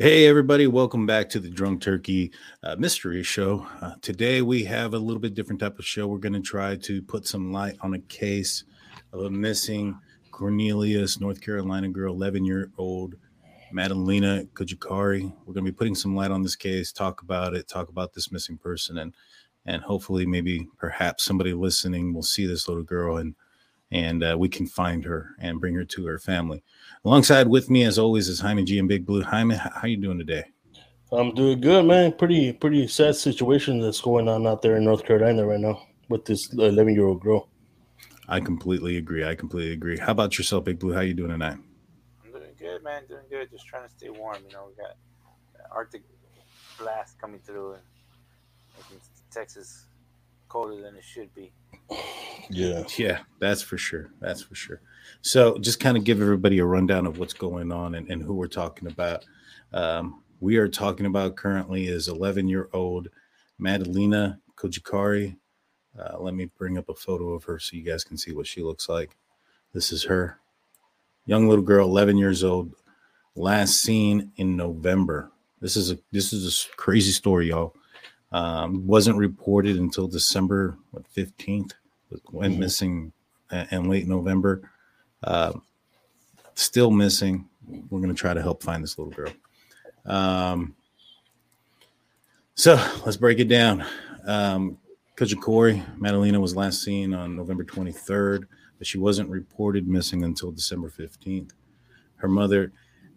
Hey, everybody, welcome back to the Drunk Turkey uh, Mystery Show. Uh, today, we have a little bit different type of show. We're going to try to put some light on a case of a missing Cornelius, North Carolina girl, 11 year old Madalina Cojocari. We're going to be putting some light on this case, talk about it, talk about this missing person, and and hopefully, maybe perhaps somebody listening will see this little girl and and uh, we can find her and bring her to her family. Alongside with me, as always, is Jaime G and Big Blue. Jaime, how you doing today? I'm doing good, man. Pretty pretty sad situation that's going on out there in North Carolina right now with this 11 year old girl. I completely agree. I completely agree. How about yourself, Big Blue? How you doing tonight? I'm doing good, man. Doing good. Just trying to stay warm. You know, we got Arctic blast coming through and making Texas colder than it should be. Yeah. Yeah, that's for sure. That's for sure. So, just kind of give everybody a rundown of what's going on and, and who we're talking about. Um, we are talking about currently is 11 year old Madalina Cojocari. Uh, let me bring up a photo of her so you guys can see what she looks like. This is her. Young little girl, 11 years old, last seen in November. This is a this is a crazy story, y'all. Um, wasn't reported until December what, 15th. Went mm-hmm. missing in late November. Uh, still missing. We're going to try to help find this little girl. Um, so let's break it down. Um, Cojocari, Madalina was last seen on November 23rd, but she wasn't reported missing until December 15th. Her mother,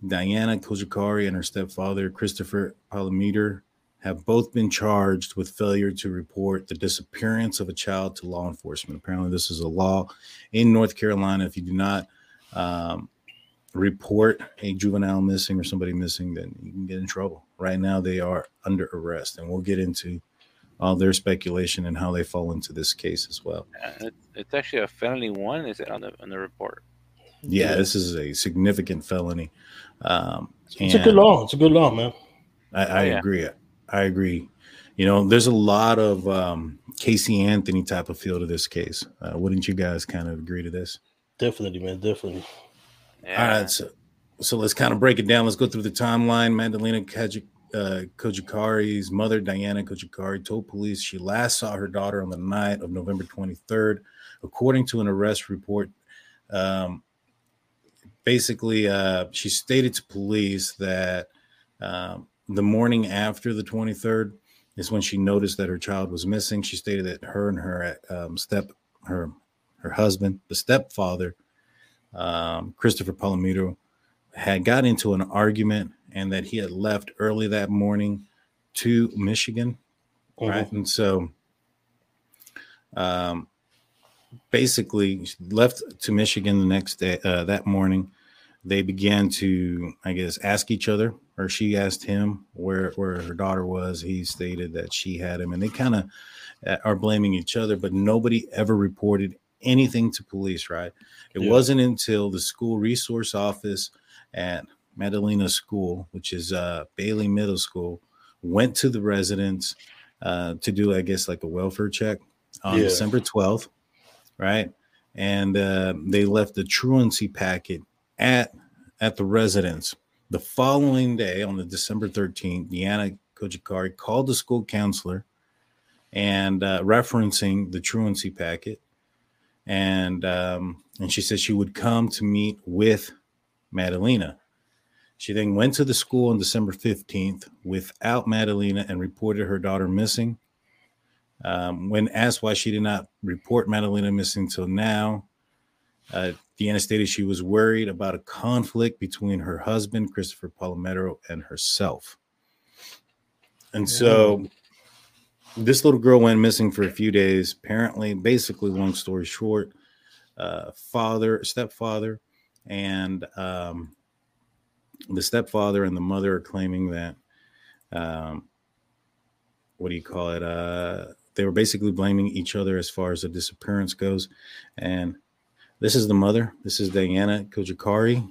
Diana Cojocari, and her stepfather, Christopher Palimiter, have both been charged with failure to report the disappearance of a child to law enforcement. Apparently, this is a law in North Carolina. If you do not um, report a juvenile missing or somebody missing, then you can get in trouble. Right now, they are under arrest, and we'll get into all their speculation and how they fall into this case as well. Uh, it's actually a felony one. Is it on the on the report? Yeah, this is a significant felony. Um, it's a good law. It's a good law, man. I, I oh, yeah. agree. I agree. You know, there's a lot of um, Casey Anthony type of feel to this case. Uh, wouldn't you guys kind of agree to this? Definitely, man. Definitely. Yeah. All right. So, so let's kind of break it down. Let's go through the timeline. Madalina Kajik, uh, Cojocari's mother, Diana Cojocari, told police she last saw her daughter on the night of November 23rd. According to an arrest report, um, basically, uh, she stated to police that um, the morning after the 23rd is when she noticed that her child was missing. She stated that her and her um, step, her her husband, the stepfather, um, Christopher Palimiter, had got into an argument and that he had left early that morning to Michigan, mm-hmm. right? And so, um, basically, left to Michigan the next day. Uh, that morning, they began to, I guess, ask each other or she asked him where where her daughter was. He stated that she had him, and they kind of uh, are blaming each other, but nobody ever reported anything to police. Right? It yeah. wasn't until the school resource office at Madalina School, which is uh, Bailey Middle School, went to the residents uh, to do, I guess, like a welfare check on yeah. December twelfth, right? And uh, they left the truancy packet at at the residence the following day, on the December 13th, Deanna Cojocari called the school counselor and uh, referencing the truancy packet, and um, and she said she would come to meet with Madalina. She then went to the school on December 15th without Madalina and reported her daughter missing. Um, when asked why she did not report Madalina missing till now, uh, Deanna stated she was worried about a conflict between her husband, Christopher Palimiter, and herself. And so this little girl went missing for a few days. Apparently, basically, long story short, uh, father, stepfather, and um, the stepfather and the mother are claiming that um, what do you call it? Uh, they were basically blaming each other as far as the disappearance goes. And this is the mother. This is Diana Cojocari.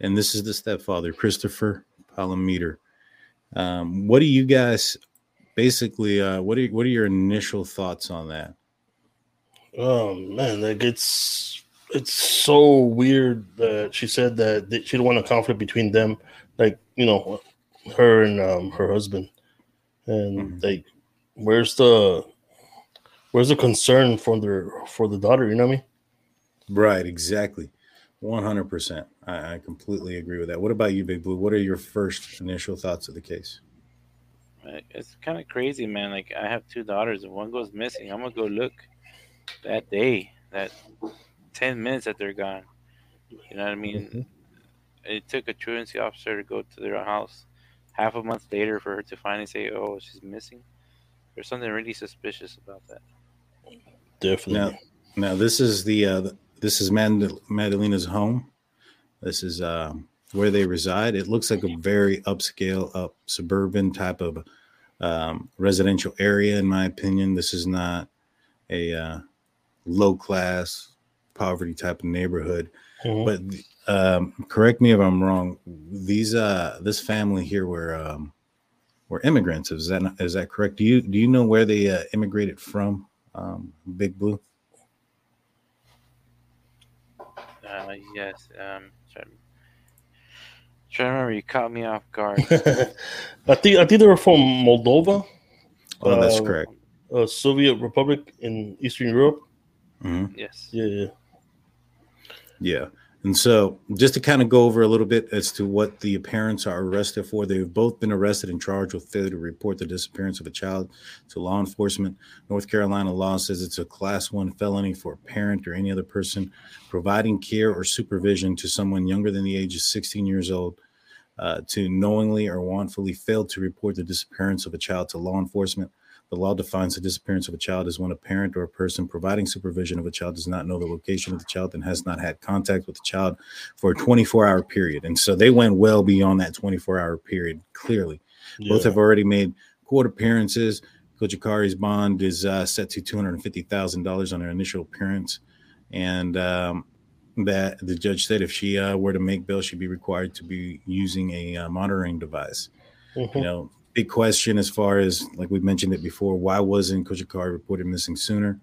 And this is the stepfather, Christopher Palimiter. Um, what do you guys basically uh, what are what are your initial thoughts on that? Oh man, that gets it's so weird that she said that, that she don't want a conflict between them, like you know, her and um, her husband, and Mhm. like, where's the where's the concern for their for the daughter? You know what I mean? Right, exactly. 100%. I, I completely agree with that. What about you, Big Blue? What are your first initial thoughts of the case? It's kind of crazy, man. Like I have two daughters. If one goes missing, I'm gonna go look that day, that ten minutes that they're gone. You know what I mean? Mhm. It took a truancy officer to go to their house half a month later for her to finally say, "Oh, she's missing." There's something really suspicious about that. Definitely. Now, now this is the uh, this is Mad- Madalina's home. This is um, where they reside. It looks like a very upscale, up suburban type of um, residential area. In my opinion, this is not a uh, low class poverty type of neighborhood. Mhm. But um, correct me if I'm wrong. These uh, this family here were um, were immigrants. Is that not, is that correct? Do you do you know where they uh, immigrated from? Um, Big Blue. Uh, yes. Um, try, try to remember. You caught me off guard. I think I think they were from Moldova, Oh, that's Uh, correct. a Soviet republic in Eastern Europe. hmm yes. Yeah, yeah. Yeah. And so, just to kind of go over a little bit as to what the parents are arrested for, they've both been arrested and charged with failure to report the disappearance of a child to law enforcement. North Carolina law says it's a class one felony for a parent or any other person providing care or supervision to someone younger than the age of 16 years old uh, to knowingly or wrongfully fail to report the disappearance of a child to law enforcement. The law defines the disappearance of a child as when a parent or a person providing supervision of a child does not know the location of the child and has not had contact with the child for a 24 hour period. And so they went well beyond that 24 hour period, clearly. Both have already made court appearances. Cojocari's bond is uh, set to $250,000 on her initial appearance. And um, that the judge said if she uh, were to make bail, she'd be required to be using a uh, monitoring device Mhm. you know, big question as far as like we mentioned it before. Why wasn't Cojocari reported missing sooner?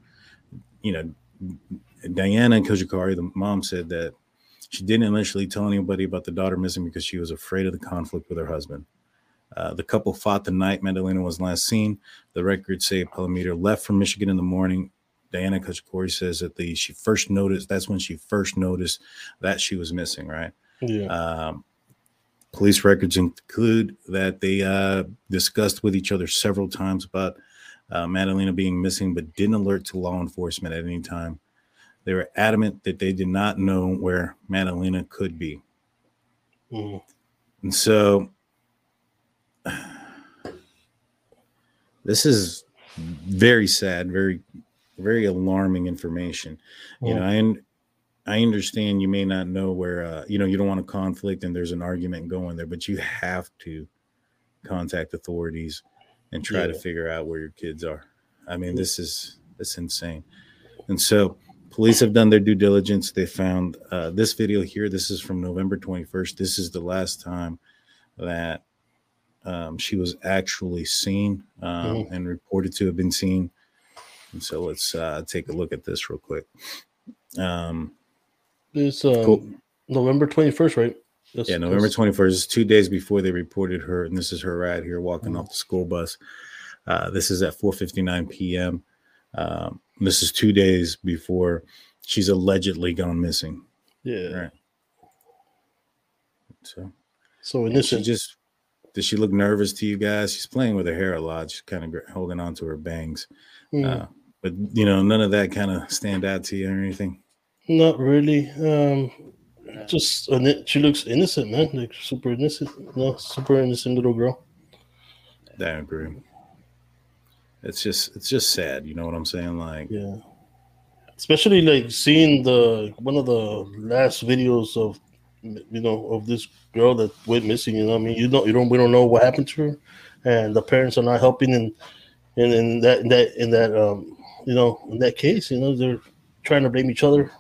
You know, Diana and Cojocari, the mom, said that she didn't initially tell anybody about the daughter missing because she was afraid of the conflict with her husband. Uh, the couple fought the night Madalina was last seen. The records say Palimiter left from Michigan in the morning. Diana Cojocari says that the she first noticed that's when she first noticed that she was missing, right? yeah. Um, police records include that they uh, discussed with each other several times about uh, Madalina being missing, but didn't alert to law enforcement at any time. They were adamant that they did not know where Madalina could be. Mhm. And so this is very sad, very, very alarming information. You know, I un- I understand you may not know where uh, you know you don't want a conflict and there's an argument going there, but you have to contact authorities and try to figure out where your kids are. I mean, this is this insane. And so police have done their due diligence. They found uh, this video here. This is from November 21st. This is the last time that um, she was actually seen um, Mhm. and reported to have been seen. And so let's uh, take a look at this real quick. Um, It's um, Cool. November twenty first, right? That's- yeah, November 21st is two days before they reported her. And this is her right here walking Mhm. off the school bus. Uh, this is at 4.59 p.m. Um, this is two days before she's allegedly gone missing. Yeah. Right. So So she innocent. just, does she look nervous to you guys? She's playing with her hair a lot. She's kind of holding on to her bangs. Mm, Uh, but, you know, none of that kind of stand out to you or anything. Not really. Um, just she looks innocent, man. Like super innocent. No, super innocent little girl. I agree. It's just, it's just sad. You know what I'm saying? Like, Yeah. Especially like seeing the one of the last videos of you know of this girl that went missing. You know, what I mean, you don't, you don't, we don't know what happened to her, and the parents are not helping. And and in that in that in that um you know in that case, you know, they're trying to blame each other.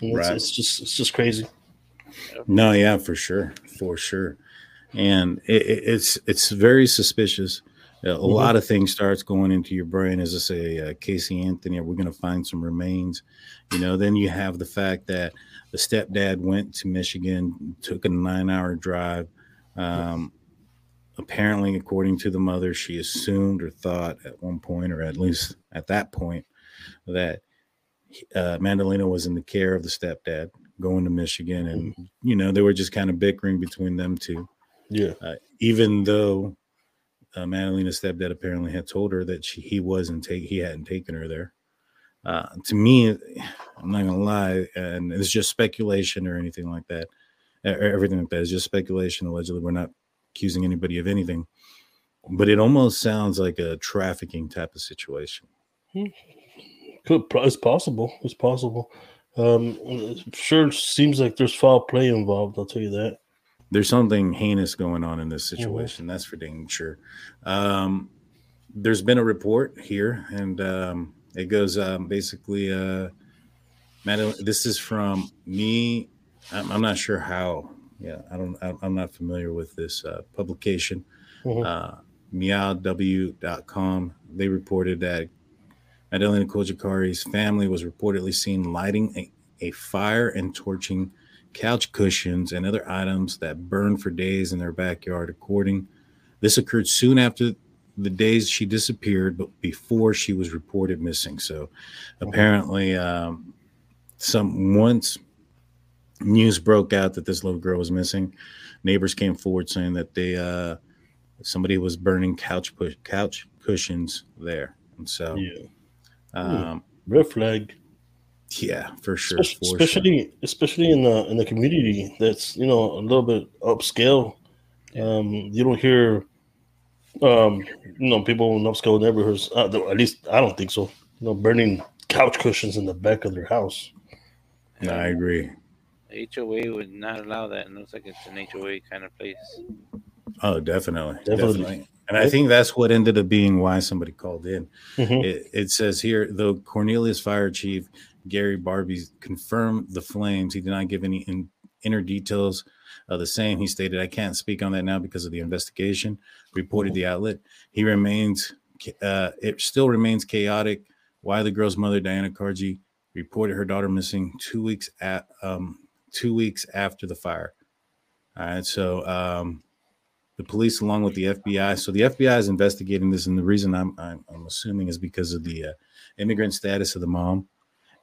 It's, Right. it's just it's just crazy. No, yeah, for sure, for sure, and it, it, it's it's very suspicious. a mm-hmm. lot of things starts going into your brain as I say, uh, Casey Anthony, we're we going to find some remains? You know, then you have the fact that the stepdad went to Michigan, took a nine hour drive. Um, apparently, according to the mother, she assumed or thought at one point, or at least at that point, that uh, Madalina was in the care of the stepdad going to Michigan. And, mm-hmm. you know, they were just kind of bickering between them two. Yeah. Uh, even though uh, Madalina's stepdad apparently had told her that she, he wasn't take he hadn't taken her there. Uh, to me, I'm not gonna lie, and it's just speculation or anything like that. Everything like that is just speculation. Allegedly, we're not accusing anybody of anything, but it almost sounds like a trafficking type of situation. Could it's possible. It's possible. Um, sure seems like there's foul play involved. I'll tell you that there's something heinous going on in this mm-hmm. situation. Mm-hmm. That's for dang sure. Um, there's been a report here, and um, it goes um, basically. Uh, Madeline, this is from me. I'm, I'm, not sure how. Yeah, I don't. I'm not familiar with this uh, publication. Mm-hmm. Uh, meaww.com. They reported that Madalina Cojocari's family was reportedly seen lighting a, a fire and torching couch cushions, and other items that burned for days in their backyard. According, this occurred soon after the days she disappeared, but before she was reported missing. So, apparently, um, some once news broke out that this little girl was missing, neighbors came forward saying that they uh, somebody was burning couch push, couch cushions there, and so yeah, um, red flag. Yeah, for sure. Especially, for especially, sure. especially in the in the community that's you know a little bit upscale. Um, you don't hear, um, you know, people in upscale neighborhoods. Uh, at least I don't think so. You know, burning couch cushions in the back of their house. No, I agree. HOA would not allow that. It looks like it's an HOA kind of place. Oh, definitely, definitely. definitely. And I think that's what ended up being why somebody called in. Mm-hmm. It, it, says here, the Cornelius Fire Chief Gary Barbie confirmed the flames. He did not give any in, inner details of the same. He stated, I can't speak on that now because of the investigation, reported the outlet. He remains, uh, it still remains chaotic why the girl's mother, Diana Karji, reported her daughter missing two weeks at um, two weeks after the fire. All right, so um, the police, along with the FBI, so the FBI is investigating this, and the reason I'm I'm, I'm assuming is because of the uh, immigrant status of the mom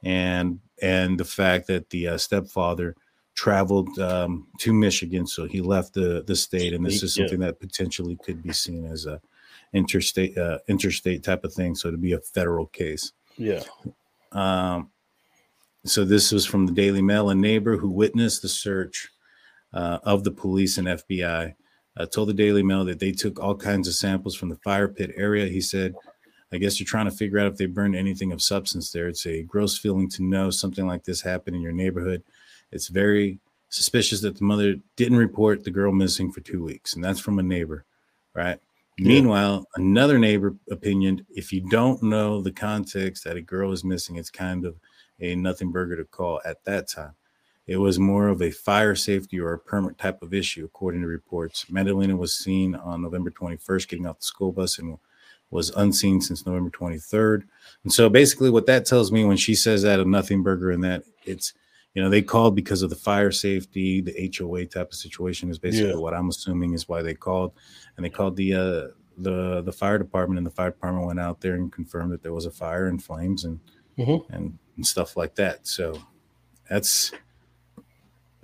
and and the fact that the uh, stepfather traveled um, to Michigan, so he left the the state, and this is something yeah. that potentially could be seen as a interstate uh, interstate type of thing, so to be a federal case. Yeah. Um, so this was from the Daily Mail. A neighbor who witnessed the search uh, of the police and FBI uh, told the Daily Mail that they took all kinds of samples from the fire pit area. He said I guess you're trying to figure out if they burned anything of substance there. It's a gross feeling to know something like this happened in your neighborhood. It's very suspicious that the mother didn't report the girl missing for two weeks, and that's from a neighbor, right? Yeah. Meanwhile, another neighbor opinion if you don't know the context that a girl is missing, it's kind of a nothing burger to call at that time. It was more of a fire safety or a permit type of issue, according to reports. Madalena was seen on November 21st getting off the school bus and was unseen since November 23rd. And so basically what that tells me when she says that of nothing burger and that it's you know they called because of the fire safety, the HOA type of situation is basically yeah. what I'm assuming is why they called. And they called the uh the the fire department and the fire department went out there and confirmed that there was a fire and flames and mm-hmm. and, and stuff like that. So that's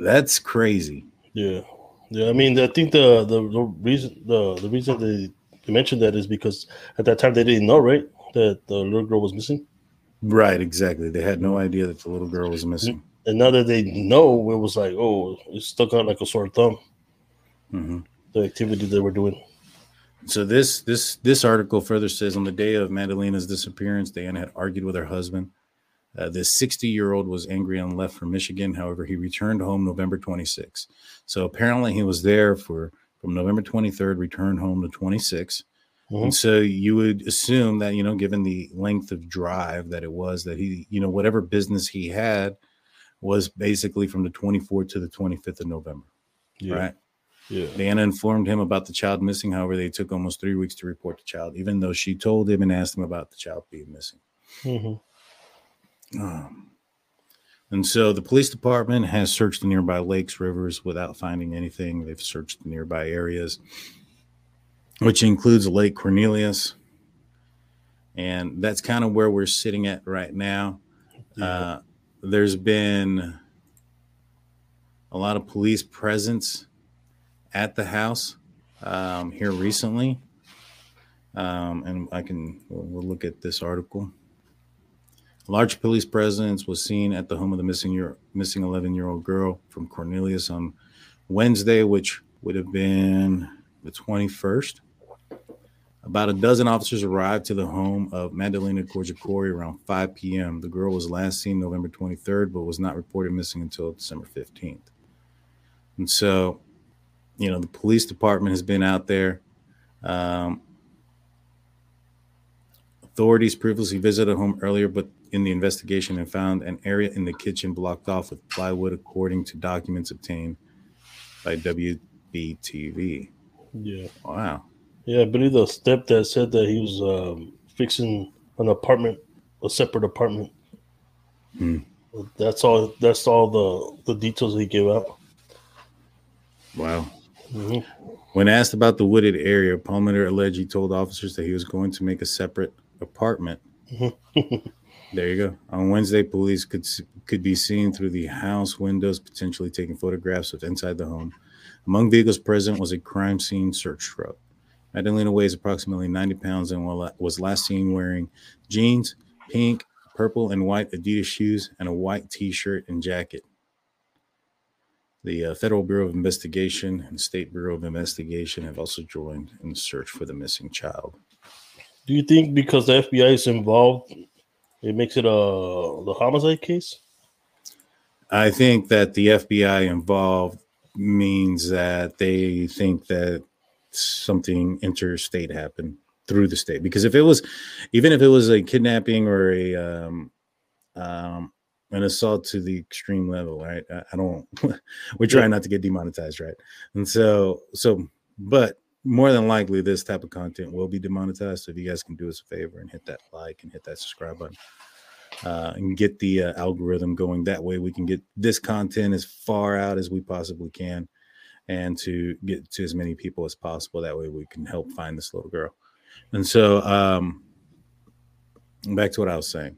that's crazy. Yeah. Yeah, I mean, I think the the, the reason the the reason they you mentioned that is because at that time they didn't know, right, that the little girl was missing. Right, exactly. They had no idea that the little girl was missing. And now that they know, it was like, oh, it stuck out like a sore thumb. Mm-hmm. The activity they were doing. So this this this article further says on the day of Madalina's disappearance, Diana had argued with her husband. Uh, this 60 year old was angry and left for Michigan. However, he returned home November 26. So apparently, he was there for from November 23rd, returned home to 26. Mm-hmm. And so you would assume that, you know, given the length of drive that it was, that he, you know, whatever business he had was basically from the 24th to the 25th of November. Yeah. Right. Yeah. Diana informed him about the child missing. However, they took almost three weeks to report the child, even though she told him and asked him about the child being missing. hmm Um, and so the police department has searched the nearby lakes, rivers without finding anything. They've searched the nearby areas, which includes Lake Cornelius. And that's kind of where we're sitting at right now. Uh, there's been a lot of police presence at the house um, here recently. Um, and I can we'll, we'll look at this article. Large police presence was seen at the home of the missing year, missing 11 year old girl from Cornelius on Wednesday, which would have been the 21st. About a dozen officers arrived to the home of Madalina Cojocari around 5 p.m. The girl was last seen November 23rd, but was not reported missing until December 15th. And so, you know, the police department has been out there. Um, authorities previously visited a home earlier, but in the investigation and found an area in the kitchen blocked off with plywood, according to documents obtained by WBTV. Yeah. Wow. Yeah, I believe the stepdad said that he was um, fixing an apartment, a separate apartment. Hmm. That's all. That's all the the details he gave out. Wow. hmm When asked about the wooded area, Palmer alleged he told officers that he was going to make a separate apartment. there you go. On Wednesday, police could could be seen through the house windows, potentially taking photographs of inside the home. Among vehicles present was a crime scene search truck. Madalina weighs approximately 90 pounds and was last seen wearing jeans, pink, purple, and white Adidas shoes, and a white T-shirt and jacket. The uh, Federal Bureau of Investigation and State Bureau of Investigation have also joined in the search for the missing child. Do you think because the FBI is involved, it makes it a the homicide case? I think that the FBI involved means that they think that something interstate happened through the state. Because if it was, even if it was a kidnapping or a um, um, an assault to the extreme level, right? I, I don't. we're trying not to get demonetized, right? And so, so, but more than likely, this type of content will be demonetized. So if you guys can do us a favor and hit that like and hit that subscribe button uh, and get the uh, algorithm going. That way, we can get this content as far out as we possibly can, and to get to as many people as possible. That way, we can help find this little girl. And so, um, back to what I was saying.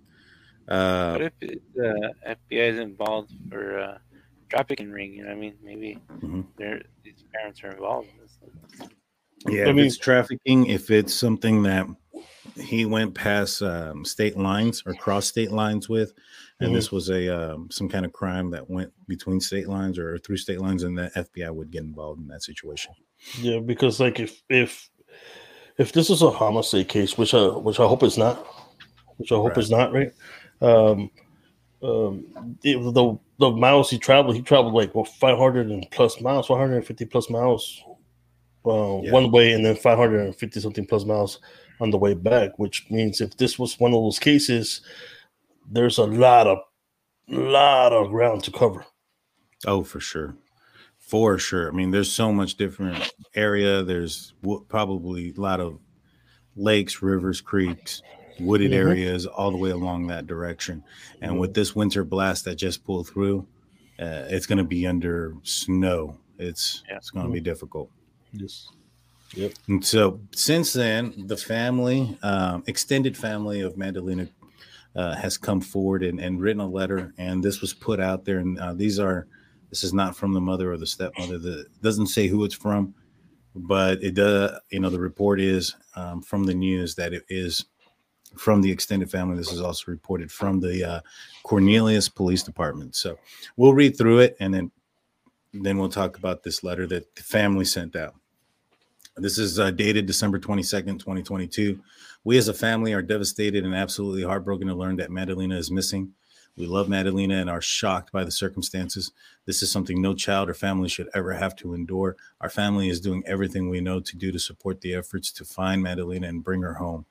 Uh, What if the FBI is involved for uh, trafficking ring? You know what I mean? Maybe Mhm. they're, these parents are involved in this. Yeah, I if mean- it's trafficking, if it's something that he went past um, state lines or cross state lines with, and Mhm. this was a um, some kind of crime that went between state lines or through state lines, and the FBI would get involved in that situation. Yeah, because like if if if this is a homicide case, which I which I hope it's not, which I hope Right. it's not, right? Um, um, the, the miles he traveled, he traveled like well, five hundred and plus miles, five hundred and fifty plus miles, uh, Yeah. one way, and then five hundred and fifty something plus miles on the way back. Which means if this was one of those cases, there's a lot of lot of ground to cover. Oh, for sure. For sure. I mean, there's so much different area. There's wo- probably a lot of lakes, rivers, creeks, wooded Mhm. areas all the way along that direction. And with this winter blast that just pulled through, uh, it's going to be under snow. It's Yeah. it's going to be difficult. Yes. Yep. And so since then, the family, um, extended family of Madalina, uh, has come forward and, and written a letter, and this was put out there. And uh, these are, this is not from the mother or the stepmother. The doesn't say who it's from, but it does. You know, the report is um, from the news that it is from the extended family. This is also reported from the uh, Cornelius Police Department. So we'll read through it, and then then we'll talk about this letter that the family sent out. This is uh, dated December 22nd, 2022. We as a family are devastated and absolutely heartbroken to learn that Madalina is missing. We love Madalina and are shocked by the circumstances. This is something no child or family should ever have to endure. Our family is doing everything we know to do to support the efforts to find Madalina and bring her home.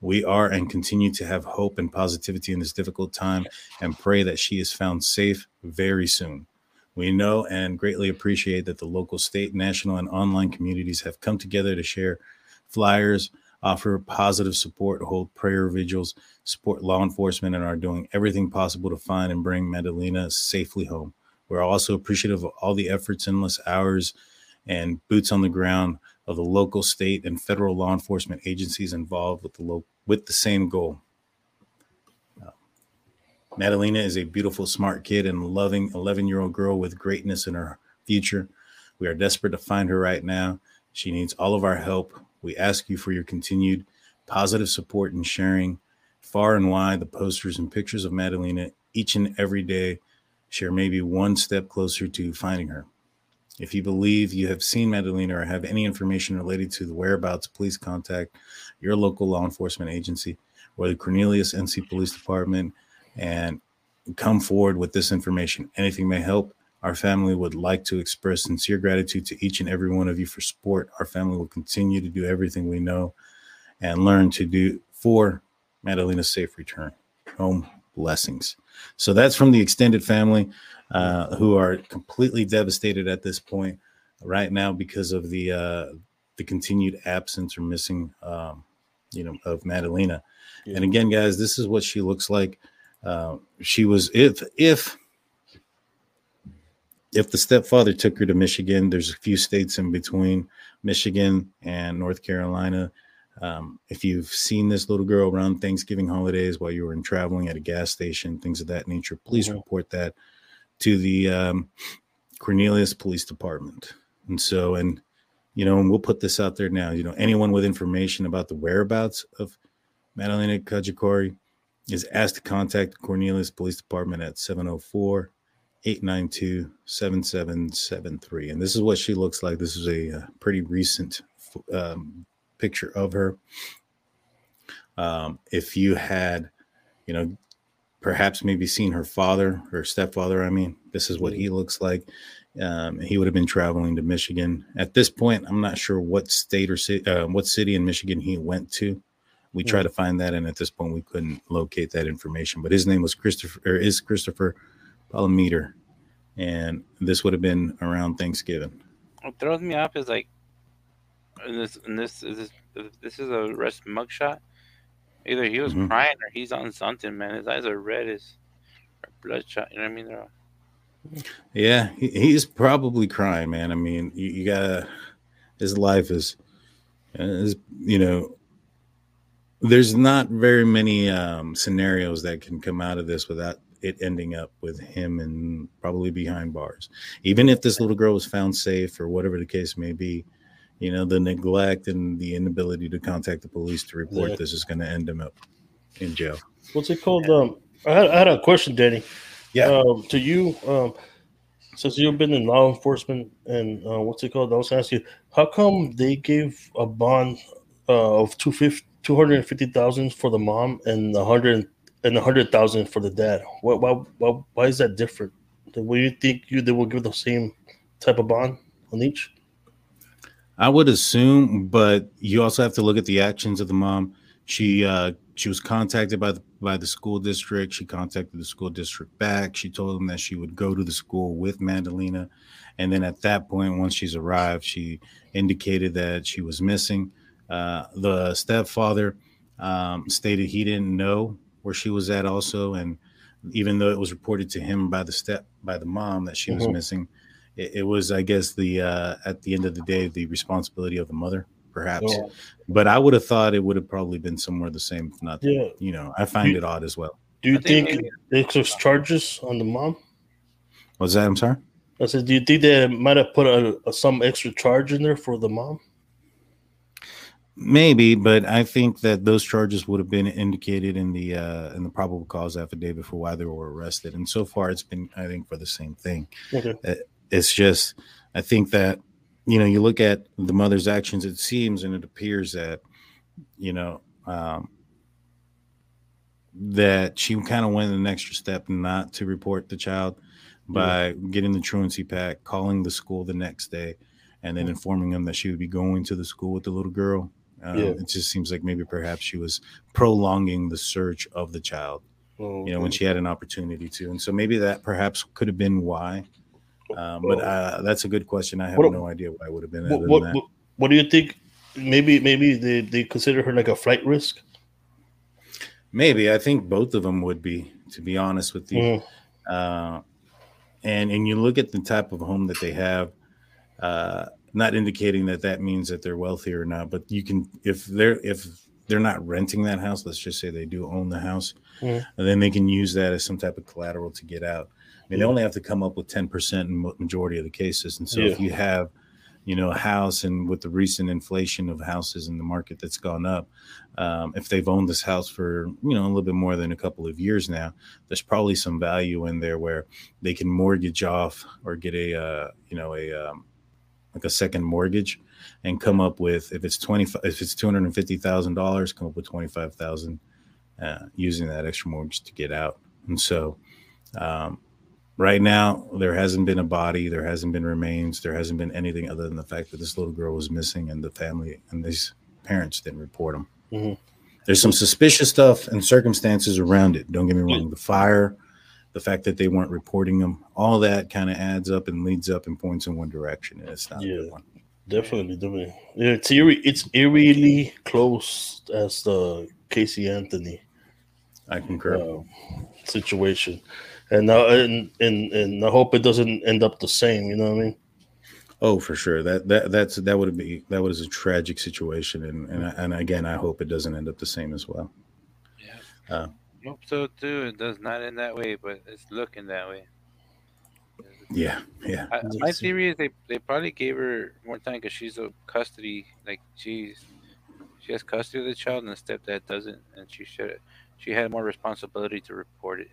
We are and continue to have hope and positivity in this difficult time and pray that she is found safe very soon. We know and greatly appreciate that the local, state, national, and online communities have come together to share flyers, offer positive support, hold prayer vigils, support law enforcement, and are doing everything possible to find and bring Madalina safely home. We're also appreciative of all the efforts, endless hours, and boots on the ground of the local, state, and federal law enforcement agencies involved with the lo- with the same goal. Madalina is a beautiful, smart kid and loving 11 year old girl with greatness in her future. We are desperate to find her right now. She needs all of our help. We ask you for your continued positive support and sharing far and wide the posters and pictures of Madalina each and every day. Share maybe one step closer to finding her. If you believe you have seen Madalena or have any information related to the whereabouts, please contact your local law enforcement agency or the Cornelius NC Police Department and come forward with this information. Anything may help. Our family would like to express sincere gratitude to each and every one of you for support. Our family will continue to do everything we know and learn to do for Madalina's safe return. Home blessings. So that's from the extended family uh, who are completely devastated at this point right now because of the uh, the continued absence or missing, um, you know, of Madalina. Yeah. And again, guys, this is what she looks like. Uh, she was if if if the stepfather took her to Michigan, there's a few states in between Michigan and North Carolina. Um, if you've seen this little girl around Thanksgiving holidays while you were in traveling at a gas station, things of that nature, please Mhm. report that to the um, Cornelius Police Department. And so, and you know, and we'll put this out there now. You know, anyone with information about the whereabouts of Madalina Cojocari is asked to contact Cornelius Police Department at 704 892 7773. And this is what she looks like. This is a, uh pretty recent um, picture of her. Um, if you had, you know, perhaps maybe seen her father, her stepfather, I mean, this is what he looks like. Um, he would have been traveling to Michigan. At this point, I'm not sure what state or city, uh, what city in Michigan he went to. We tried to find that, and at this point, we couldn't locate that information. But his name was Christopher, or is Christopher Palimiter, and this would have been around Thanksgiving. What throws me off is like, in this, and this, is this, this is a rest mugshot. Either he was Mhm. crying or he's on something, man. His eyes are red as bloodshot. You know what I mean? All- Yeah, he, he's probably crying, man. I mean, you, you gotta. His life is, is, you know, there's not very many um, scenarios that can come out of this without it ending up with him and probably behind bars. Even if this little girl was found safe or whatever the case may be, you know, the neglect and the inability to contact the police to report Yeah. this is going to end him up in jail. What's it called? Um, I had, I had a question, Danny. Yeah. Um, to you, um, since you've been in law enforcement, and uh, what's it called? I was asking you, how come they gave a bond uh, of two fifty, two hundred fifty thousand for the mom and hundred and a hundred thousand for the dad? Why, why, why, is that different? Do you think you they will give the same type of bond on each? I would assume, but you also have to look at the actions of the mom. She uh, she was contacted by the by the school district. She contacted the school district back. She told them that she would go to the school with Madalina, and then at that point, once she's arrived, she indicated that she was missing. Uh, the stepfather um, stated he didn't know where she was at, also, and even though it was reported to him by the step by the mom that she was Mhm. missing, it, it was, I guess, the uh, at the end of the day, the responsibility of the mother, perhaps. Yeah. But I would have thought it would have probably been somewhere the same, if not. Yeah. You know, I find it odd as well. Do you I think think, maybe- there's charges on the mom? Was that? I'm sorry. I said, do you think they might have put a, a some extra charge in there for the mom? Maybe, but I think that those charges would have been indicated in the uh, in the probable cause affidavit for why they were arrested. And so far, it's been, I think, for the same thing. Okay. It's just, I think that you know, you look at the mother's actions. It seems and it appears that you know um, that she kind of went an extra step not to report the child by getting the truancy pack, calling the school the next day, and then informing them that she would be going to the school with the little girl. Um, Yeah. It just seems like maybe perhaps she was prolonging the search of the child, Oh, you know, when she had an opportunity to. And so maybe that perhaps could have been why. Um, but uh, that's a good question. I have What- no idea why it would have been. What, what, what do you think? Maybe maybe they, they consider her like a flight risk. Maybe I think both of them would be, to be honest with you. Mm, Uh, and and you look at the type of home that they have, uh, not indicating that that means that they're wealthy or not. But you can if they're if they're not renting that house, let's just say they do own the house, and then they can use that as some type of collateral to get out. I mean, they only have to come up with ten percent in mo- majority of the cases, and so if you have you know, a house and with the recent inflation of houses in the market that's gone up, um, if they've owned this house for, you know, a little bit more than a couple of years now, there's probably some value in there where they can mortgage off or get a, uh, you know, a, um, like a second mortgage and come up with, if it's 25, if it's $250,000, come up with 25,000 uh, using that extra mortgage to get out. And so, um, right now there hasn't been a body there hasn't been remains there hasn't been anything other than the fact that this little girl was missing and the family and these parents didn't report them Mhm. there's some suspicious stuff and circumstances around it don't get me wrong the fire the fact that they weren't reporting them all that kind of adds up and leads up and points in one direction and it's not a Yeah. good one Definitely, definitely. Yeah, it's eerie, it's eerily close as the Casey Anthony i concur uh, situation, and now and, and and I hope it doesn't end up the same. You know what I mean? oh for sure that that that's that would be that was a tragic situation and and, and again i hope it doesn't end up the same as well Yeah. Uh, Hope so too. It does not end that way, but it's looking that way. yeah yeah I, Yes, my theory is they, they probably gave her more time because she's a custody like she's she has custody of the child and the stepdad doesn't and she should she had more responsibility to report it.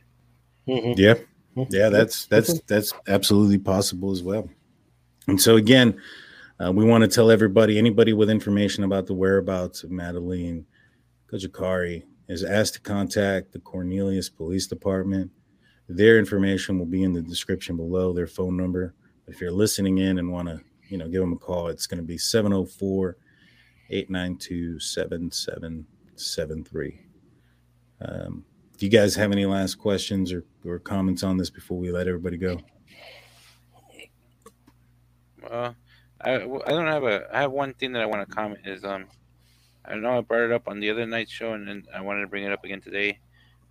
Mhm. Yeah, Mhm. yeah, that's that's that's absolutely possible as well. And so again, uh, we want to tell everybody, anybody with information about the whereabouts of Madeline Cojocari is asked to contact the Cornelius Police Department. Their information will be in the description below, their phone number. If you're listening in and want to, you know, give them a call, it's going to be 704 892 7773. Um, do you guys have any last questions or, or comments on this before we let everybody go? Well, I, I don't have a I have one thing that I want to comment is um I know I brought it up on the other night show and then I wanted to bring it up again today.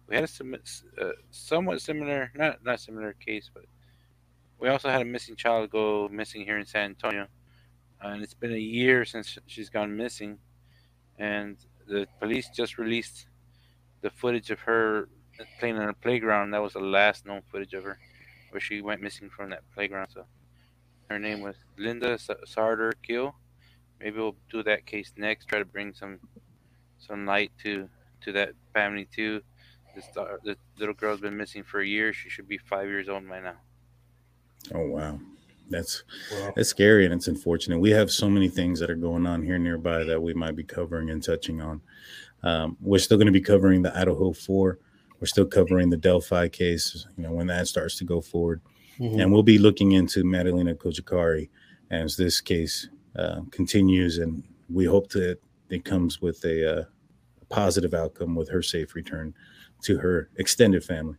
We had a uh, somewhat similar not not similar case, but we also had a missing child go missing here in San Antonio, and it's been a year since she's gone missing, and the police just released the footage of her playing on a playground. That was the last known footage of her, where she went missing from that playground. So her name was Linda Sardar Khil. Maybe we'll do that case next. Try to bring some some light to to that family too. This the little girl's been missing for a year. She should be five years old by now. Oh wow, that's Wow. that's scary and it's unfortunate. We have so many things that are going on here nearby that we might be covering and touching on. Um, we're still going to be covering the Idaho Four. We're still covering the Delphi case. You know when that starts to go forward, Mhm. and we'll be looking into Madalina Cojocari as this case uh, continues, and we hope that it comes with a, uh, positive outcome with her safe return to her extended family.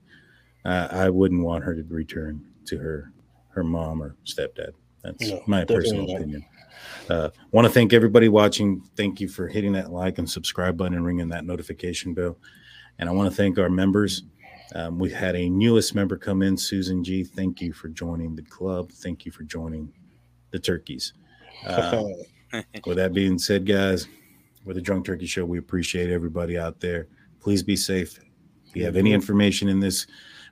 Uh, I wouldn't want her to return to her her mom or stepdad. That's No, my personal not. opinion. Uh, want to thank everybody watching. Thank you for hitting that like and subscribe button and ringing that notification bell. And I want to thank our members. Um, we had a newest member come in, Susan G. Thank you for joining the club. Thank you for joining the turkeys. Uh, with that being said, guys, we're the Drunk Turkey Show. We appreciate everybody out there. Please be safe. If you have any information in this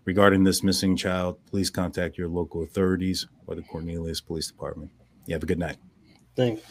regarding this missing child, please contact your local authorities or the Cornelius Police Department. You have a good night. Thanks.